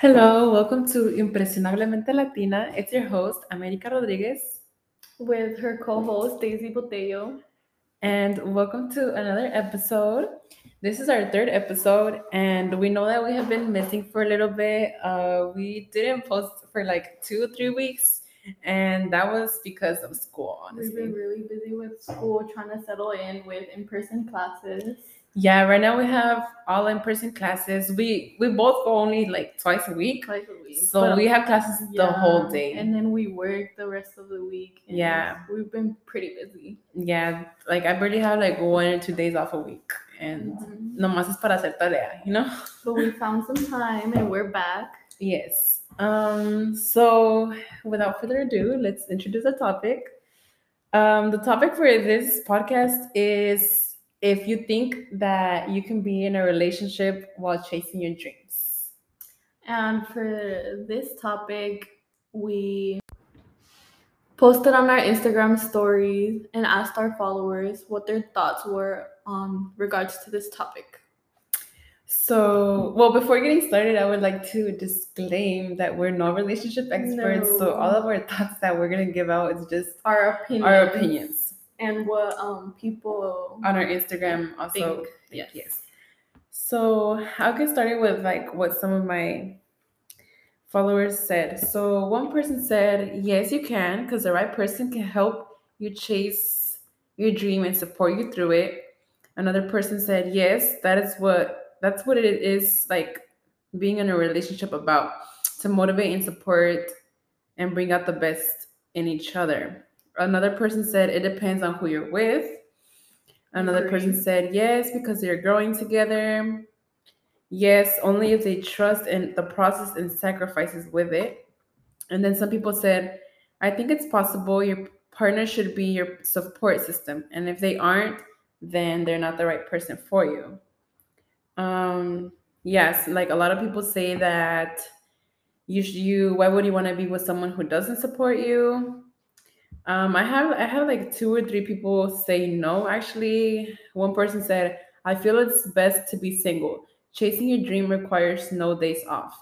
Hello, welcome to Impresionablemente Latina. It's your host, America Rodriguez, with her co-host Daisy Botello. and welcome to another episode. This is our third episode, and we know that we have been missing for a little bit. Uh, we didn't post for like two or three weeks, and that was because of school, We've been really busy with school, trying to settle in with in-person classes. Yeah, right now we have all in-person classes. We we both go only like twice a week, Twice a week. so But, we have classes the whole day. And then we work the rest of the week. and Yeah. We've been pretty busy. yeah, like I barely have like one or two days off a week, and Mhm. nomás es para hacer tarea, you know? But we found some time and we're back. Yes. Um, so without further ado, let's introduce the topic. Um, the topic for this podcast is if you think that you can be in a relationship while chasing your dreams. And for this topic, we posted on our Instagram stories and asked our followers what their thoughts were on regards to this topic. So, well, before getting started, I would like to disclaim that we're not relationship experts. So, all of our thoughts that we're gonna give out is just Our opinions. our opinions And what um people on our Instagram. Also, think. yes. Yes. So I'll get started with like what some of my followers said. So one person said, "Yes, you can, because the right person can help you chase your dream and support you through it." Another person said, "Yes, that is what that's what it is like being in a relationship about to motivate and support and bring out the best in each other." Another person said, "It depends on who you're with." Another person said yes because they're growing together. Yes, only if they trust in the process and sacrifices with it. And then some people said, I think it's possible your partner should be your support system. And if they aren't, then they're not the right person for you. Um, yes, like a lot of people say that you should you why would you want to be with someone who doesn't support you? Um, I have I have like two or three people say no. Actually, one person said, "I feel it's best to be single. Chasing your dream requires no days off."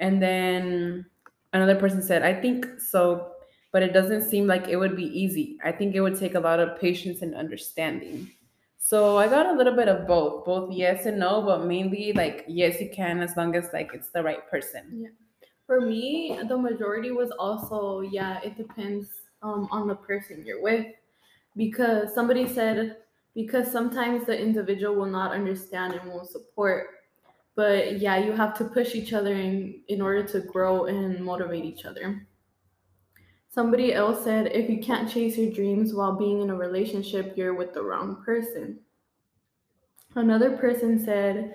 And then another person said, "I think so, but it doesn't seem like it would be easy. I think it would take a lot of patience and understanding." So I got a little bit of both, both yes and no, but mainly like yes, you can as long as like it's the right person. Yeah. For me, the majority was also yeah, it depends um on the person you're with. Because somebody said because sometimes the individual will not understand and won't support. But yeah, you have to push each other in, in order to grow and motivate each other. Somebody else said if you can't chase your dreams while being in a relationship, you're with the wrong person. Another person said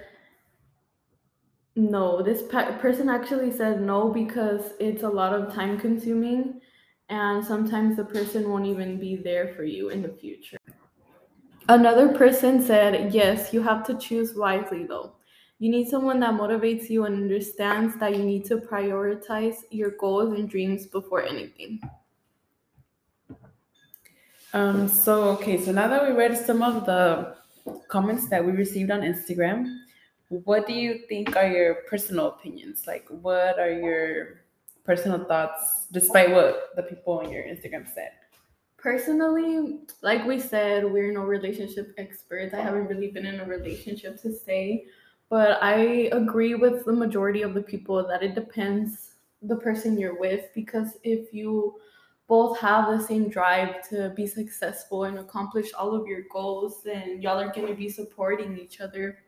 no. This pe- person actually said no because it's a lot of time consuming and sometimes the person won't even be there for you in the future. Another person said yes, you have to choose wisely though. You need someone that motivates you and understands that you need to prioritize your goals and dreams before anything. Um, so okay, so now that we read some of the comments that we received on Instagram, what do you think are your personal opinions? Like, what are your personal thoughts, despite what the people on your Instagram said? Personally, like we said, we're no relationship experts. I haven't really been in a relationship to say, but I agree with the majority of the people that it depends the person you're with because if you both have the same drive to be successful and accomplish all of your goals, then y'all are going to be supporting each other.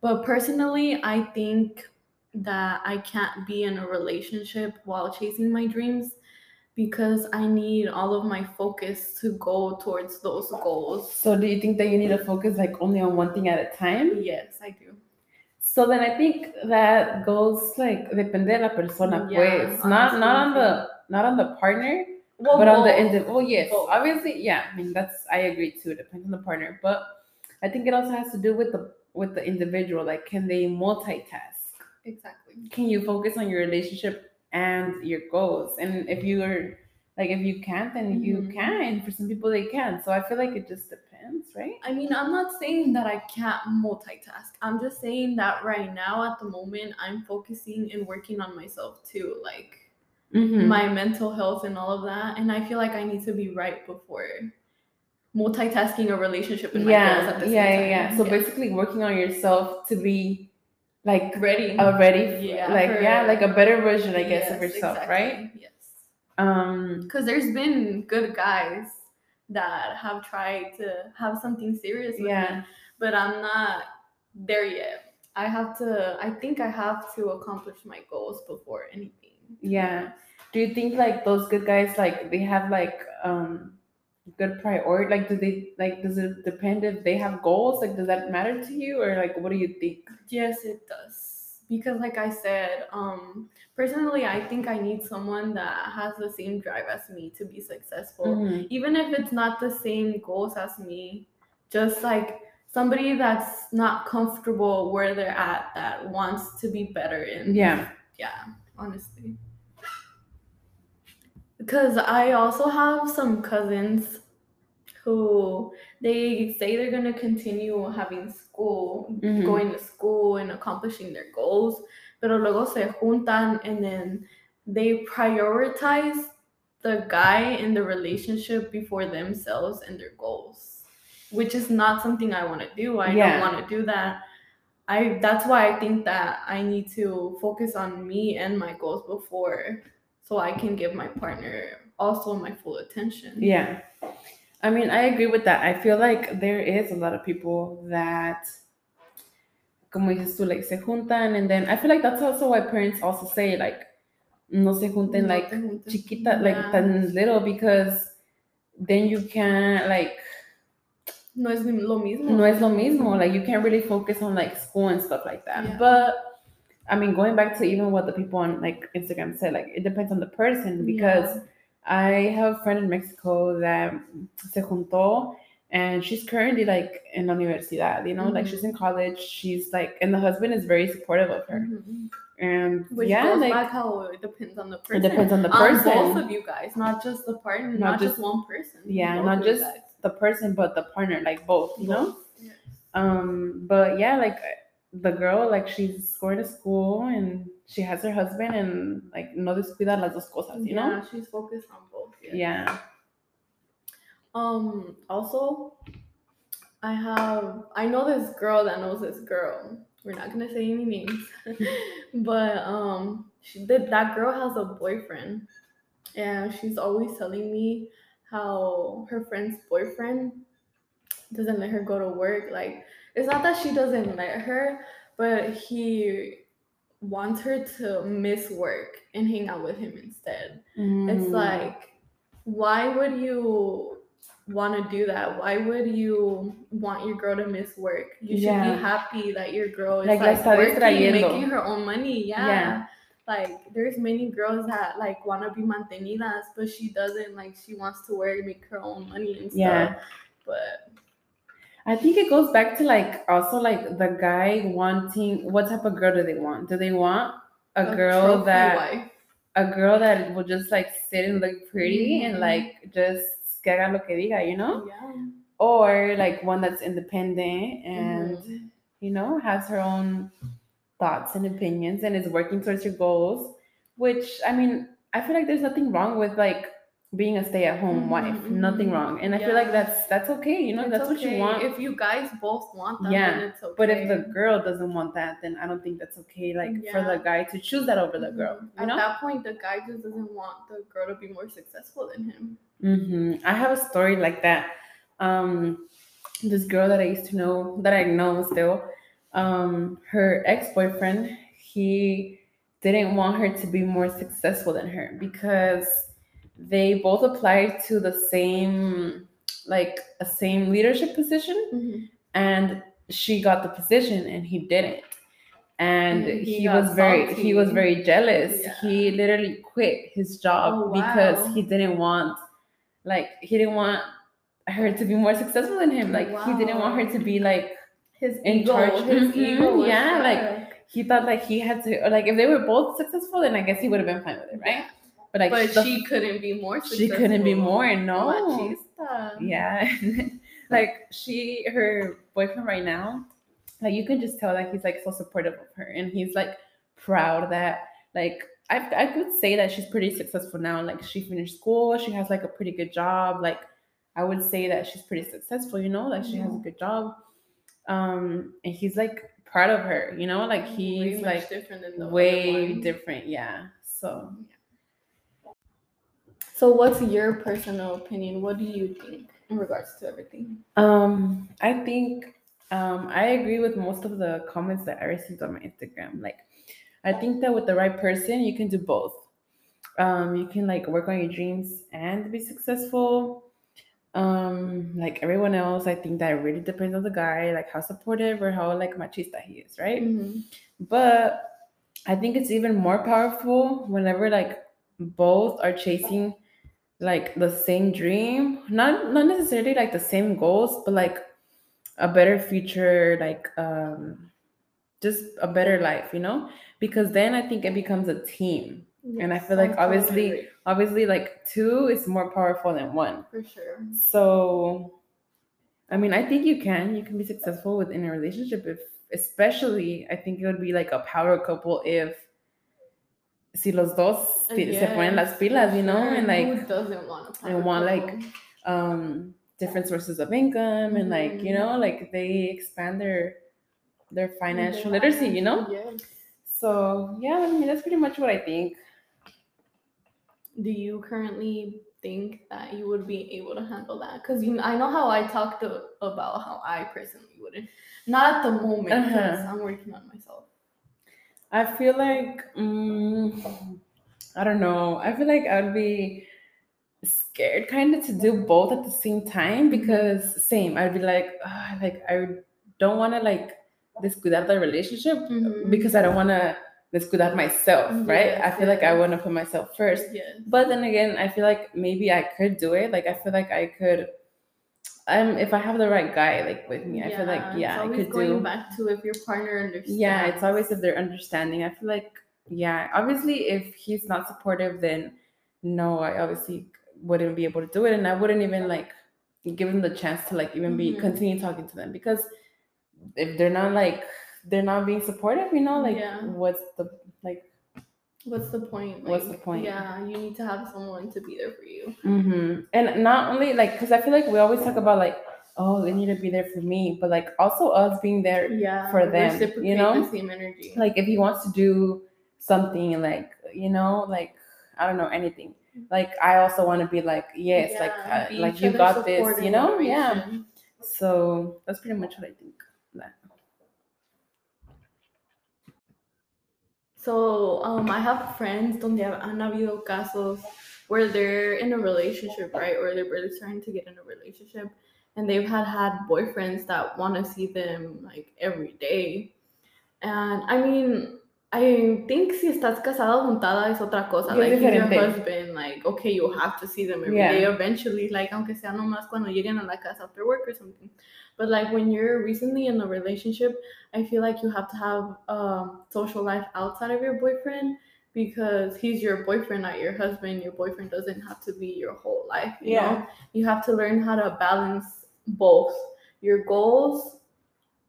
But personally, I think that I can't be in a relationship while chasing my dreams because I need all of my focus to go towards those goals. So, do you think that you need to focus like only on one thing at a time? Yes, I do. So then I think that goes like depende de la persona, Yeah, pues not not on the not on the partner, Well, but on the individual. Well, oh, yes, Both. obviously, yeah. I mean, that's I agree too. It depends on the partner, but I think it also has to do with the with the individual. Like, can they multitask? Exactly. Can you focus on your relationship and your goals? And if you are Like if you can't, then you Mhm. can. For some people, they can. So I feel like it just depends, right? I mean, I'm not saying that I can't multitask. I'm just saying that right now, at the moment, I'm focusing and working on myself too, like Mhm. my mental health and all of that. And I feel like I need to be right before multitasking a relationship and my goals at the yeah, same yeah, time. yeah. So basically, working on yourself to be like ready. already, Yeah, like yeah, like a better version, I guess, of Yes, yourself, exactly. right? Yes. Um, Because there's been good guys that have tried to have something serious with me, yeah, but I'm not there yet. I have to, I think I have to accomplish my goals before anything. yeah. Do you think like those good guys, like they have like um good priority? Like, do they like? Does it depend if they have goals? Like, does that matter to you, or like, what do you think? Yes, it does. Because like I said, um personally I think I need someone that has the same drive as me to be successful. Mhm. Even if it's not the same goals as me, just like somebody that's not comfortable where they're at that wants to be better in Yeah, yeah, honestly. Because I also have some cousins who they say they're gonna continue having school, Mhm. going to school and accomplishing their goals, pero luego se juntan and then they prioritize the guy in the relationship before themselves and their goals, which is not something I want to do. I Yeah. don't want to do that. I that's why I think that I need to focus on me and my goals before so I can give my partner also my full attention. yeah. I mean, I agree with that. I feel like there is a lot of people that, como dices tú, like se juntan, and then I feel like that's also why parents also say like, no se junten No like te juntes. chiquita, like Yeah. tan little, because then you can't like No es lo mismo. no es lo mismo. Like you can't really focus on like school and stuff like that. Yeah. But I mean, going back to even what the people on like Instagram said, like it depends on the person because Yeah. I have a friend in Mexico that se juntó and she's currently like in la universidad, you know, like Mhm. she's in college. She's like, and the husband is very supportive of her. Mhm. And Which yeah, goes like back how it depends on the person. it depends on the On person. both of you guys, not just the partner, Not not, just, just- one person. yeah, both not just guys. the person, but the partner, like both, you know? Both. Yes. Um, but yeah, like the girl, like she's going to school and she has her husband and like no descuida las dos cosas, you know? yeah, she's focused on both. yes. Yeah. Um. Also, I have. I know this girl that knows this girl. We're not gonna say any names, but um, she did. That girl has a boyfriend, and she's always telling me how her friend's boyfriend doesn't let her go to work. Like, it's not that she doesn't let her, but he wants her to miss work and hang out with him instead. It's Mm. like, why would you want to do that? Why would you want your girl to miss work? You should Yeah. be happy that your girl is Like, like, working, making her own money. Yeah. Yeah. Like there's many girls that like want to be mantenidas, but she doesn't. Like she wants to work, make her own money and stuff. Yeah. But I think it goes back to like also like the guy wanting what type of girl do they want? Do they want a, girl that wife. a girl that will just like sit and look pretty and Mhm. like just que haga lo que diga, you know? Yeah. Or like one that's independent and Mhm. you know has her own thoughts and opinions and is working towards your goals. Which I mean, I feel like there's nothing wrong with like being a stay-at-home wife. Mhm, Nothing mhm. wrong. And I feel like that's that's okay, you know, It's that's what you want. If you guys both want that, Yeah, then it's okay. But if the girl doesn't want that, then I don't think that's okay. Like for the guy to choose that over the girl, Mhm. you At know. that point, the guy just doesn't want the girl to be more successful than him. hmm I have a story like that. Um, this girl that I used to know, that I know still, um, her ex boyfriend, he didn't want her to be more successful than her because they both applied to the same, like a same leadership position, and she got the position and he didn't. And And he he, was very he was very jealous. Yeah. he literally quit his job Oh, because he didn't want like he didn't want her to be more successful than him. Like he didn't want her to be like His In ego, charge. his Mhm. ego, Yeah, like, he thought like he had to or like if they were both successful then i guess he would have been fine with it right but like but the- she couldn't be more. she couldn't be more. No, yeah, like she her boyfriend right now, like you can just tell that he's like so supportive of her, and he's like proud that like. I, I could say that she's pretty successful now. Like she finished school, she has like a pretty good job. Like I would say that she's pretty successful, you know, like she has a good job. Um, and he's like proud of her, you know, like he's much like different way different, yeah. So So, what's your personal opinion? What do you think in regards to everything? um I think um I agree with most of the comments that I received on my Instagram. Like I think that with the right person you can do both. Um you can like work on your dreams and be successful. Um like everyone else, I think that it really depends on the guy, like how supportive or how like machista he is, right? Mhm. but i think it's even more powerful whenever like both are chasing like the same dream. Not not necessarily like the same goals but like a better future like um just a better life you know? Because then i think it becomes a team. And I feel like totally. obviously- agree, obviously like two is more powerful than one. For sure. so i mean i think you can. You can be successful within a relationship if especially i think it would be like a power couple if si los dos se ponen las pilas you know and who like doesn't want and want, like, um different sources of income and like you know like they expand their their financial literacy you know Yes. so yeah i mean that's pretty much what i think Do you currently think that you would be able to handle that? Because you, I know how I talked to, about how I personally wouldn't. Not at the moment because Uh-huh. I'm working on myself. I feel like mm, I don't know. I feel like I would be scared kind of to do both at the same time because same. I'd be like, like I don't want to like this descuidar the relationship Mhm. because I don't want to this descuidar myself, right? I Yes, feel like I want to put myself first. Yes. But then again, I feel like maybe I could do it. Like I feel like I could. Um, if I have the right guy like with me, I feel like yeah, I could going do. back to if your partner understands. Yeah, it's always if they're understanding. I feel like, yeah, obviously, if he's not supportive, then no, I obviously wouldn't be able to do it, and I wouldn't even like give them the chance to like even be Mhm. continue talking to them because if they're not like they're not being supportive, you know, like Yeah. what's the? What's the point? What's the Like, point? Yeah, you need to have someone to be there for you. hmm And not only like because I feel like we always talk about like oh they need to be there for me, but like also us being there Yeah, For them, you know? the same energy. like if he wants to do something like you know like i don't know anything like i also want to be like yes like uh, like you got this you know yeah so that's pretty much what i think that. So, um, I have friends donde han habido casos where they're in a relationship, right? Or they're really starting to get in a relationship and they've had had boyfriends that want to see them like every day. And I mean, I think si estás casada juntada es otra cosa. Like, if your diferente. husband, like, okay, you have to see them every day Yeah. eventually, like, aunque sea nomás cuando lleguen a la casa after work or something. But like when you're recently in a relationship, I feel like you have to have um, social life outside of your boyfriend because he's your boyfriend, not your husband. Your boyfriend doesn't have to be your whole life. You Yeah. know, you have to learn how to balance both your goals,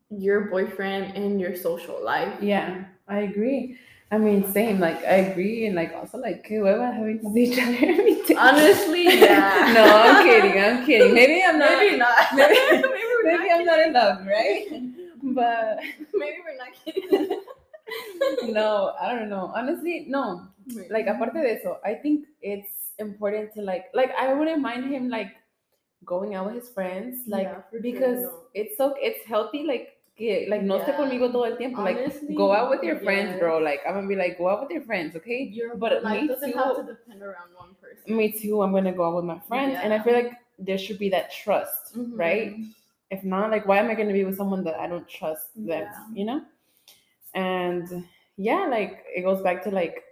your boyfriend, and your social life. yeah i agree i mean same like i agree and like also like que hueva having to see each other every day Honestly, yeah. no i'm kidding i'm kidding maybe i'm not Maybe not. maybe, maybe we're maybe not i'm not in love right but. Maybe we're not kidding. no i don't know honestly no like aparte de eso i think it's important to like like i wouldn't mind him like going out with his friends like Yeah, for sure, because no. it's so it's healthy like que like no esté Yeah. conmigo todo el tiempo like go out with your friends yes. bro like i'm gonna be like go out with your friends okay Your but life me doesn't have to too depend around one person. me too i'm gonna go out with my friends and i feel like there should be that trust right Mhm. if not like why am i to be with someone that i don't trust them Yeah. you know and yeah like it goes back to like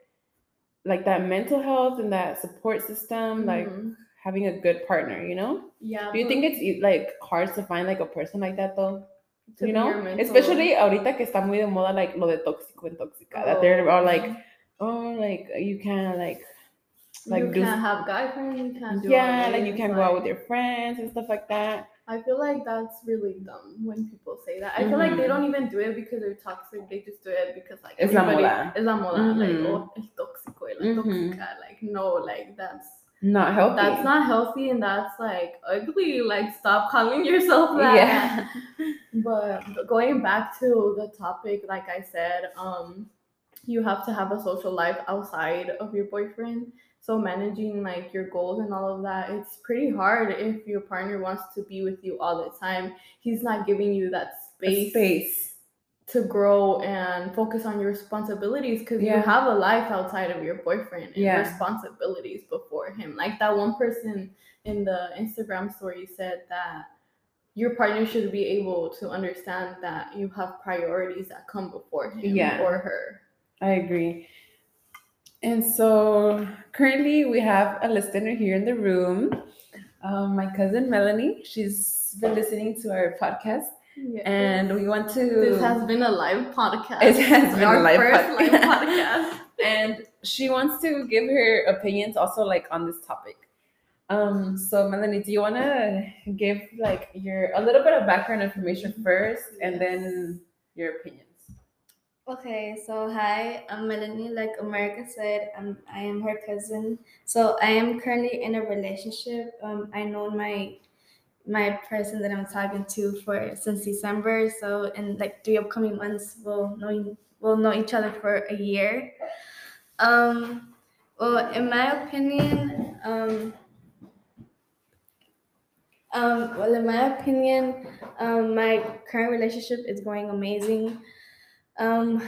like that mental health and that support system like Mhm. having a good partner you know yeah. do you think it's like hard to find like a person like that though to you know especially ahorita que está muy de moda like lo de tóxico tóxica that they're all like oh like you can't like Like you do- can't have guy friends. You can't do. yeah, like you this, can go out with your friends and stuff like that. I feel like that's really dumb when people say that. I feel like they Mhm. don't even do it because they're toxic. They just do it because like Es la moda. Es la moda. Mhm. Like oh, el tóxico, la Mhm. tóxica. Like no, like that's Not healthy. that's not healthy and that's like ugly. Like stop calling yourself that. Yeah. But going back to the topic, like I said, um, you have to have a social life outside of your boyfriend. So managing like your goals and all of that, it's pretty hard if your partner wants to be with you all the time. He's not giving you that A space, space. To grow and focus on your responsibilities because Yeah. you have a life outside of your boyfriend and Yeah. responsibilities before him. Like that one person in the Instagram story said that your partner should be able to understand that you have priorities that come before him Yeah. or her. I agree. And so currently we have a listener here in the room, um, my cousin Melanie. She's been listening to our podcast, Yeah. and we want to. this has been a live podcast. It has been a our live first podcast. live podcast. and she wants to give her opinions also like on this topic. Um, so Melanie, do you want to give like your a little bit of background information first, and then your opinions? Okay, so hi, I'm Melanie. Like America said, I'm, I am her cousin. So I am currently in a relationship. Um, I know my my person that I'm talking to for since December. So in like three upcoming months, we'll know we'll know each other for a year. Um, well, in my opinion, um, um, well, in my opinion, um, my current relationship is going amazing. Um,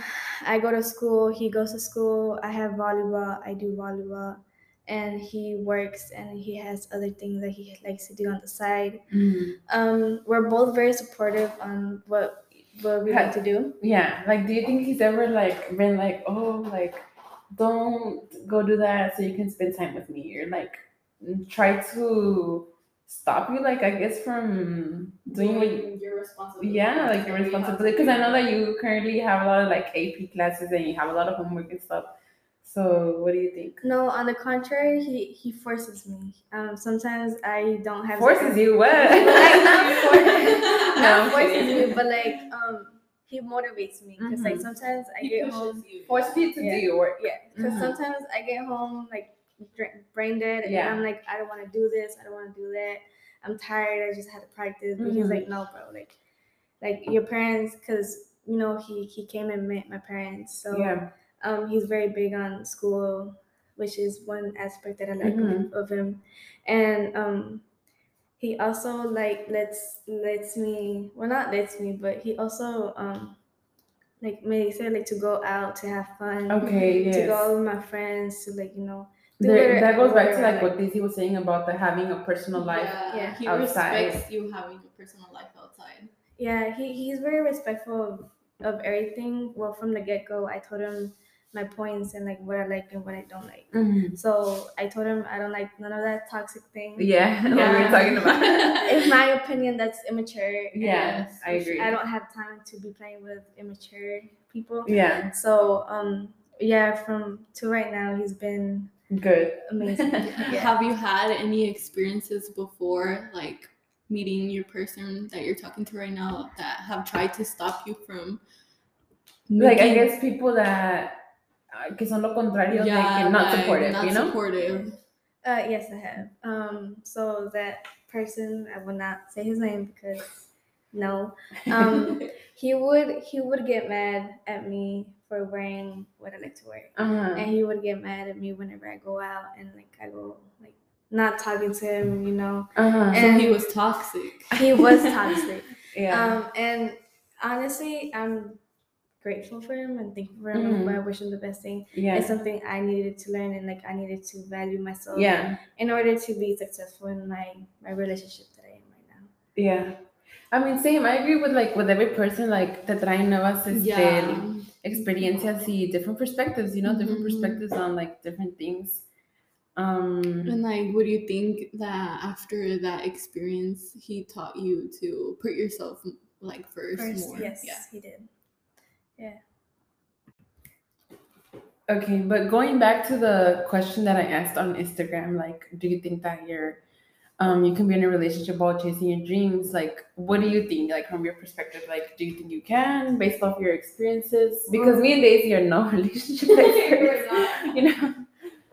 I go to school, he goes to school, I have volleyball, I do volleyball, and he works and he has other things that he likes to do on the side. Um, we're both very supportive on what what we like to do. Yeah, like, do you think he's ever like been like, oh, like, don't go do that so you can spend time with me, or like, try to stop you, like, I guess from doing what you, your responsibility. yeah, like your responsibility. Because I know that you currently have a lot of like AP classes and you have a lot of homework and stuff. So, what do you think? No, on the contrary, he he forces me. Um, sometimes I don't have Forces you what? Like, not forces, No, not forces me, but like um, he motivates me because like Mhm. sometimes I He get home. you. Forces you to do your work. Yeah, because Mhm. sometimes I get home like brain dead, and Yeah. I'm like, I don't want to do this, I don't want to do that. I'm tired. I just had to practice. But he's Mhm. like, no, bro, like, like your parents, because you know he he came and met my parents, so Yeah. Um, he's very big on school, which is one aspect that I like Mhm. of, of him, and um, he also like lets lets me well not lets me, but he also um, like may say like to go out to have fun, Okay, to go out with my friends, to like you know do There, whatever- that goes back to whatever I like what Daisy was saying about the having a personal life. Yeah, Yeah. he outside. respects you having a personal life outside. Yeah, he, he's very respectful of, of everything. Well, from the get go, I told him my points and like what I like and what I don't like. Mhm. So I told him I don't like none of that toxic thing. Yeah, what we Yeah. were talking about. In my opinion, that's immature. and Yeah, I agree. I don't have time to be playing with immature people. yeah, So um yeah, from to right now, he's been good. amazing. Yeah. Have you had any experiences before, like meeting your person that you're talking to right now, that have tried to stop you from? Like I guess people that que son lo contrario, like not like, supportive, not you know? supportive. Uh, yes, I have. Um, so that person, I will not say his name because no. Um, he would he would get mad at me for wearing what I like to wear, Uh-huh. and he would get mad at me whenever I go out and like I go like not talking to him. You know, Uh-huh. so and- he was toxic. he was toxic. yeah. Um, and honestly, I'm grateful for him and thankful for him. and Mhm. I wish him the best thing. yeah. It's something I needed to learn, and like I needed to value myself. Yeah. in order to be successful in my my relationship that I am right now. Yeah. I mean, same. I agree with like with every person, like te traen nuevas este, Yeah. experiencias y different perspectives, you know, different Mhm. perspectives on like different things. Um, And like, what do you think that after that experience, he taught you to put yourself like first, First, more? yes, Yeah. he did. Okay, but going back to the question that I asked on Instagram, like, do you think that you're um you can be in a relationship while chasing your dreams? Like, what do you think? Like from your perspective, like, do you think you can based off your experiences? Because me and Daisy are no relationship experts. you know.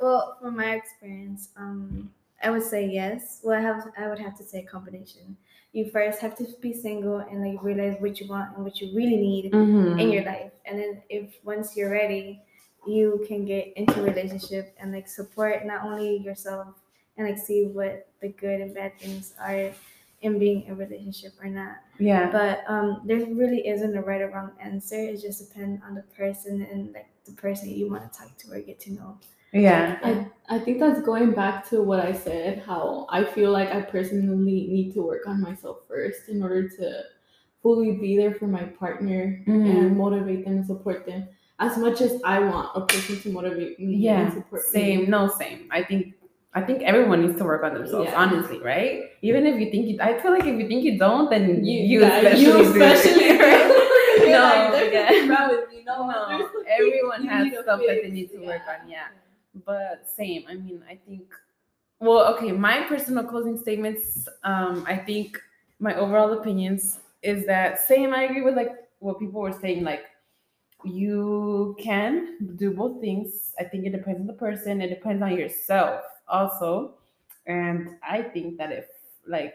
Well, from my experience, um, I would say yes. Well, I have I would have to say combination. You first have to be single and like realize what you want and what you really need Mm-hmm. in your life, and then if once you're ready, you can get into a relationship and like support not only yourself and like see what the good and bad things are in being in a relationship or not. Yeah. But um, there really isn't a right or wrong answer. It just depends on the person and like the person you want to talk to or get to know. Yeah. I, I think that's going back to what I said, how I feel like I personally need to work on myself first in order to fully be there for my partner Mhm. and motivate them and support them as much as I want a person to motivate me Yeah. and support Same. me. No, same. I think I think everyone needs to work on themselves, Yeah. honestly, right? Even if you think you, I feel like if you think you don't, then you, you yeah, especially, you especially do. No, like, yeah. with me. No, No, everyone has stuff that they need to work on, yeah. But same. I mean, I think. Well, okay. My personal closing statements. Um, I think my overall opinions is that same. I agree with like what people were saying. Like, you can do both things. I think it depends on the person. It depends on yourself also. And I think that if like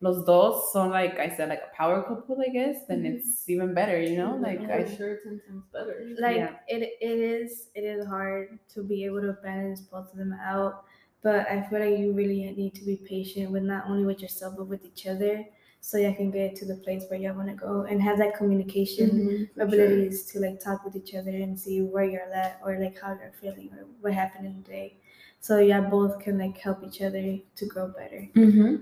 los dos son like I said like a power couple, I guess, then Mhm. it's even better. You know, like for I sure, ten times better. like Yeah. it it is it is hard to be able to balance both of them out but i feel like you really need to be patient with not only with yourself but with each other so you can get to the place where you want to go and have that communication Mhm, for sure. abilities to like talk with each other and see where you're at or like how you're feeling or what happened in the day so yeah both can like help each other to grow better hmm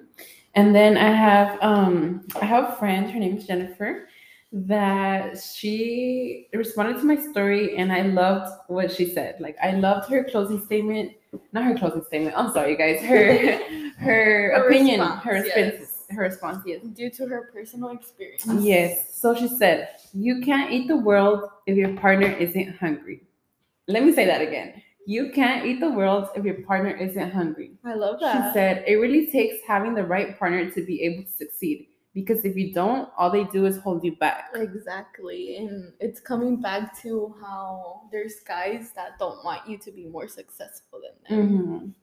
And then I have um I have a friend, her name is Jennifer, that she responded to my story and I loved what she said. Like I loved her closing statement. Not her closing statement. I'm sorry guys. Her her, Her opinion, response, her response, yes. her response, yes. due to her personal experience. Yes. So she said, You can't eat the world if your partner isn't hungry. Let me say that again. You can't eat the world if your partner isn't hungry. I love that. She said, It really takes having the right partner to be able to succeed. Because if you don't, all they do is hold you back. Exactly. And it's coming back to how there's guys that don't want you to be more successful than them. Mhm.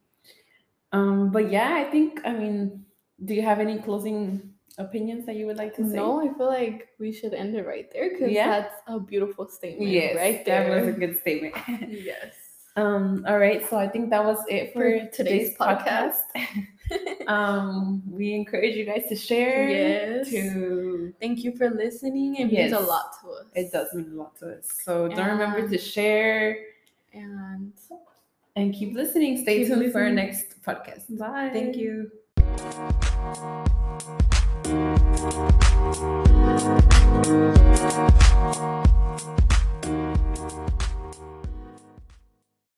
Um, but yeah, I think, I mean, do you have any closing opinions that you would like to say? No, I feel like we should end it right there because Yeah? that's a beautiful statement. Yes, right there. that was a good statement. yes. Um, all right, so I think that was it for, for today's, today's, podcast. podcast. um, we encourage you guys to share. Yes. To thank you for listening. It yes. means a lot to us. It does mean a lot to us. So and, don't remember to share and and keep listening. Stay keep tuned listening. for our next podcast. Bye. Thank you.